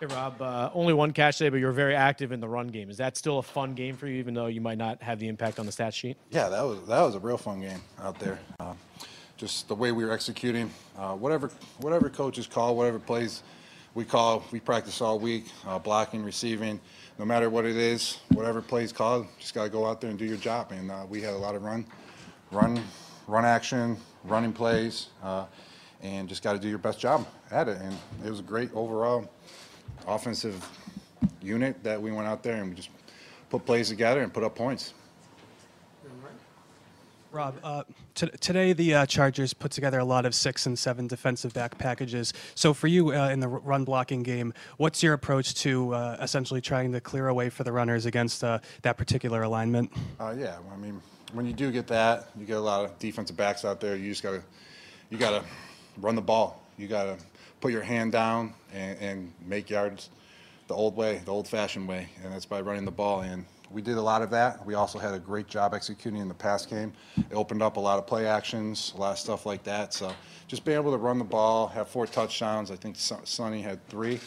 Hey, Rob, uh, only one catch today, but you're very active in the run game. Is that still a fun game for you, even though you might not have the impact on the stat sheet? Yeah, that was that was a real fun game out there. Uh, just the way we were executing, uh, whatever whatever coaches call, whatever plays we call, we practice all week, uh, blocking, receiving, no matter what it is, whatever plays called, just got to go out there and do your job. And uh, we had a lot of run, run, run action, running plays, uh, and just got to do your best job at it. And it was a great overall offensive unit that we went out there and we just put plays together and put up points. Rob, uh, today the uh, Chargers put together a lot of six and seven defensive back packages. So for you uh, in the run blocking game, what's your approach to uh, essentially trying to clear away for the runners against uh, that particular alignment? Uh, yeah, I mean, when you do get that, you get a lot of defensive backs out there. You just gotta, you gotta run the ball. You gotta put your hand down and, and make yards the old way, the old-fashioned way, and that's by running the ball. in. we did a lot of that. We also had a great job executing in the pass game. It opened up a lot of play actions, a lot of stuff like that. So just being able to run the ball, have four touchdowns. I think Son- Sony had three.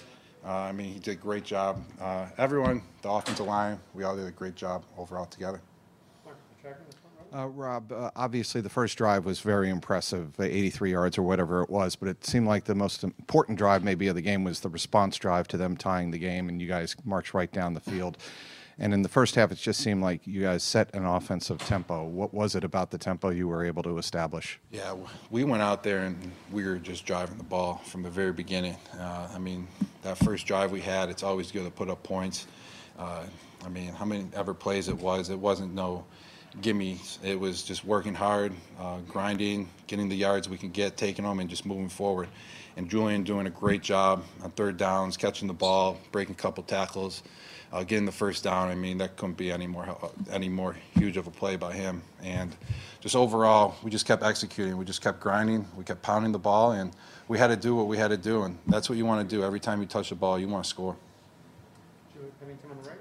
Uh, I mean, he did a great job. Uh, everyone, the offensive line, we all did a great job overall together. Uh, Rob, uh, obviously the first drive was very impressive, uh, 83 yards or whatever it was, but it seemed like the most important drive maybe of the game was the response drive to them tying the game, and you guys marched right down the field. And in the first half, it just seemed like you guys set an offensive tempo. What was it about the tempo you were able to establish? Yeah, we went out there and we were just driving the ball from the very beginning. Uh, I mean, that first drive we had, it's always good to put up points. Uh, I mean, how many ever plays it was, it wasn't no gimmies. It was just working hard, uh, grinding, getting the yards we can get, taking them, and just moving forward. And Julian doing a great job on third downs, catching the ball, breaking a couple tackles, uh, getting the first down. I mean, that couldn't be any more any more huge of a play by him. And just overall, we just kept executing. We just kept grinding. We kept pounding the ball, and we had to do what we had to do. And that's what you want to do. Every time you touch the ball, you want to score.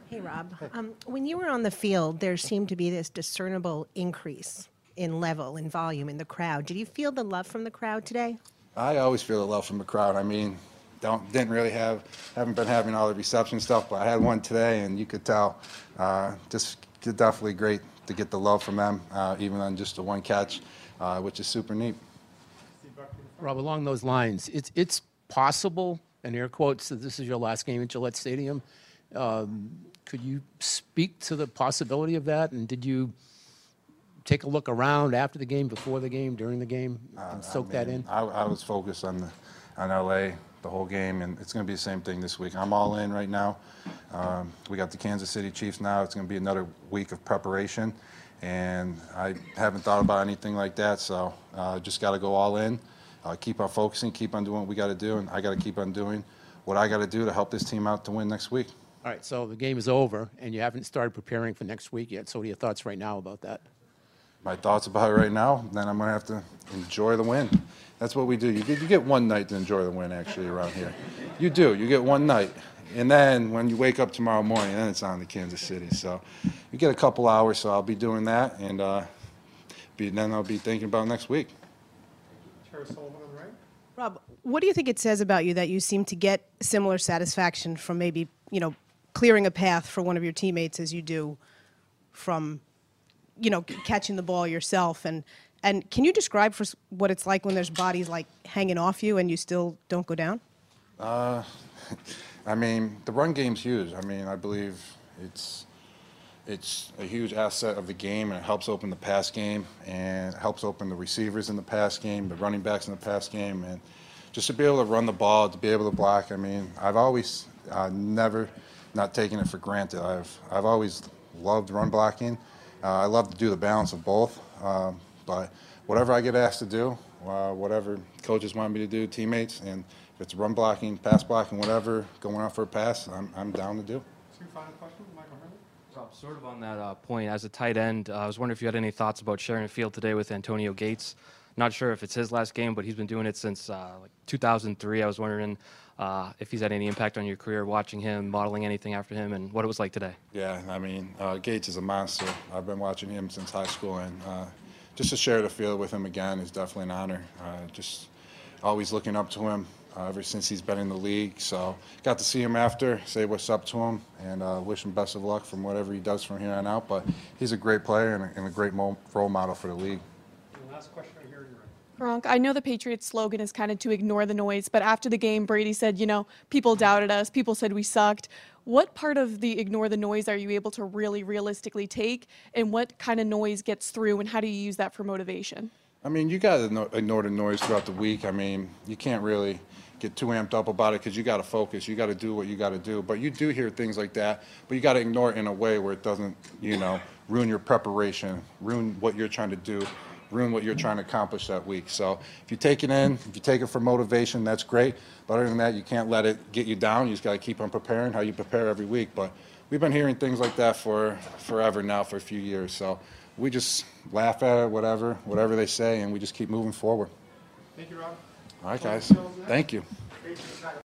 Hey, Rob. Um, when you were on the field, there seemed to be this discernible increase in level and volume in the crowd. Did you feel the love from the crowd today? I always feel the love from the crowd. I mean, don't didn't really have haven't been having all the reception stuff, but I had one today, and you could tell. Uh, just definitely great to get the love from them, uh, even on just the one catch, uh, which is super neat. Rob, along those lines, it's it's possible, and air quotes, that this is your last game at Gillette Stadium. Um, could you speak to the possibility of that? And did you take a look around after the game, before the game, during the game, and soak that in? I, I was focused on the on LA the whole game, and it's going to be the same thing this week. I'm all in right now. Um, we got the Kansas City Chiefs now. It's going to be another week of preparation, and I haven't thought about anything like that. So uh, just got to go all in, uh, keep on focusing, keep on doing what we got to do, and I got to keep on doing what I got to do to help this team out to win next week. All right, so the game is over, and you haven't started preparing for next week yet. So, what are your thoughts right now about that? my thoughts about it right now, then I'm gonna have to enjoy the win. That's what we do. You get, you get one night to enjoy the win actually around here. You do. You get one night, and then when you wake up tomorrow morning, then it's on to Kansas City. So you get a couple hours. So I'll be doing that, and uh, be, then I'll be thinking about next week. Rob, what do you think it says about you that you seem to get similar satisfaction from maybe, you know, clearing a path for one of your teammates as you do from, you know, catching the ball yourself? And, and can you describe for what it's like when there's bodies like hanging off you and you still don't go down? Uh, I mean, the run game's huge. I mean, I believe it's it's a huge asset of the game, and it helps open the pass game, and helps open the receivers in the pass game, the running backs in the pass game, and just to be able to run the ball, to be able to block. I mean, I've always uh, never not taking it for granted. I've I've always loved run blocking. Uh, I love to do the balance of both, um, but whatever I get asked to do, uh, whatever coaches want me to do, teammates, and if it's run blocking, pass blocking, whatever, going out for a pass, I'm, I'm down to do. Two final questions, Michael Hurley. Rob, sort of on that uh, point, as a tight end, uh, I was wondering if you had any thoughts about sharing a field today with Antonio Gates. Not sure if it's his last game, but he's been doing it since uh, like 2003. I was wondering uh, if he's had any impact on your career, watching him, modeling anything after him, and what it was like today. Yeah, I mean, uh, Gates is a monster. I've been watching him since high school, and uh, just to share the field with him again is definitely an honor. Uh, just always looking up to him, uh, ever since he's been in the league. So got to see him after, say what's up to him, and uh, wish him best of luck from whatever he does from here on out. But he's a great player and a, and a great mo- role model for the league. Gronk, I know the Patriots slogan is kind of to ignore the noise, but after the game, Brady said, you know, people doubted us, people said we sucked. What part of the ignore the noise are you able to really realistically take, and what kind of noise gets through, and how do you use that for motivation? I mean, you got to ignore the noise throughout the week. I mean, you can't really get too amped up about it because you got to focus. You got to do what you got to do. But you do hear things like that, but you got to ignore it in a way where it doesn't, you know, ruin your preparation, ruin what you're trying to do, ruin what you're trying to accomplish that week. So if you take it in, if you take it for motivation, that's great. But other than that, you can't let it get you down. You just got to keep on preparing how you prepare every week. But we've been hearing things like that for forever now, for a few years. So we just laugh at it, whatever, whatever they say, and we just keep moving forward. Thank you, Rob. All right, guys. Thank you.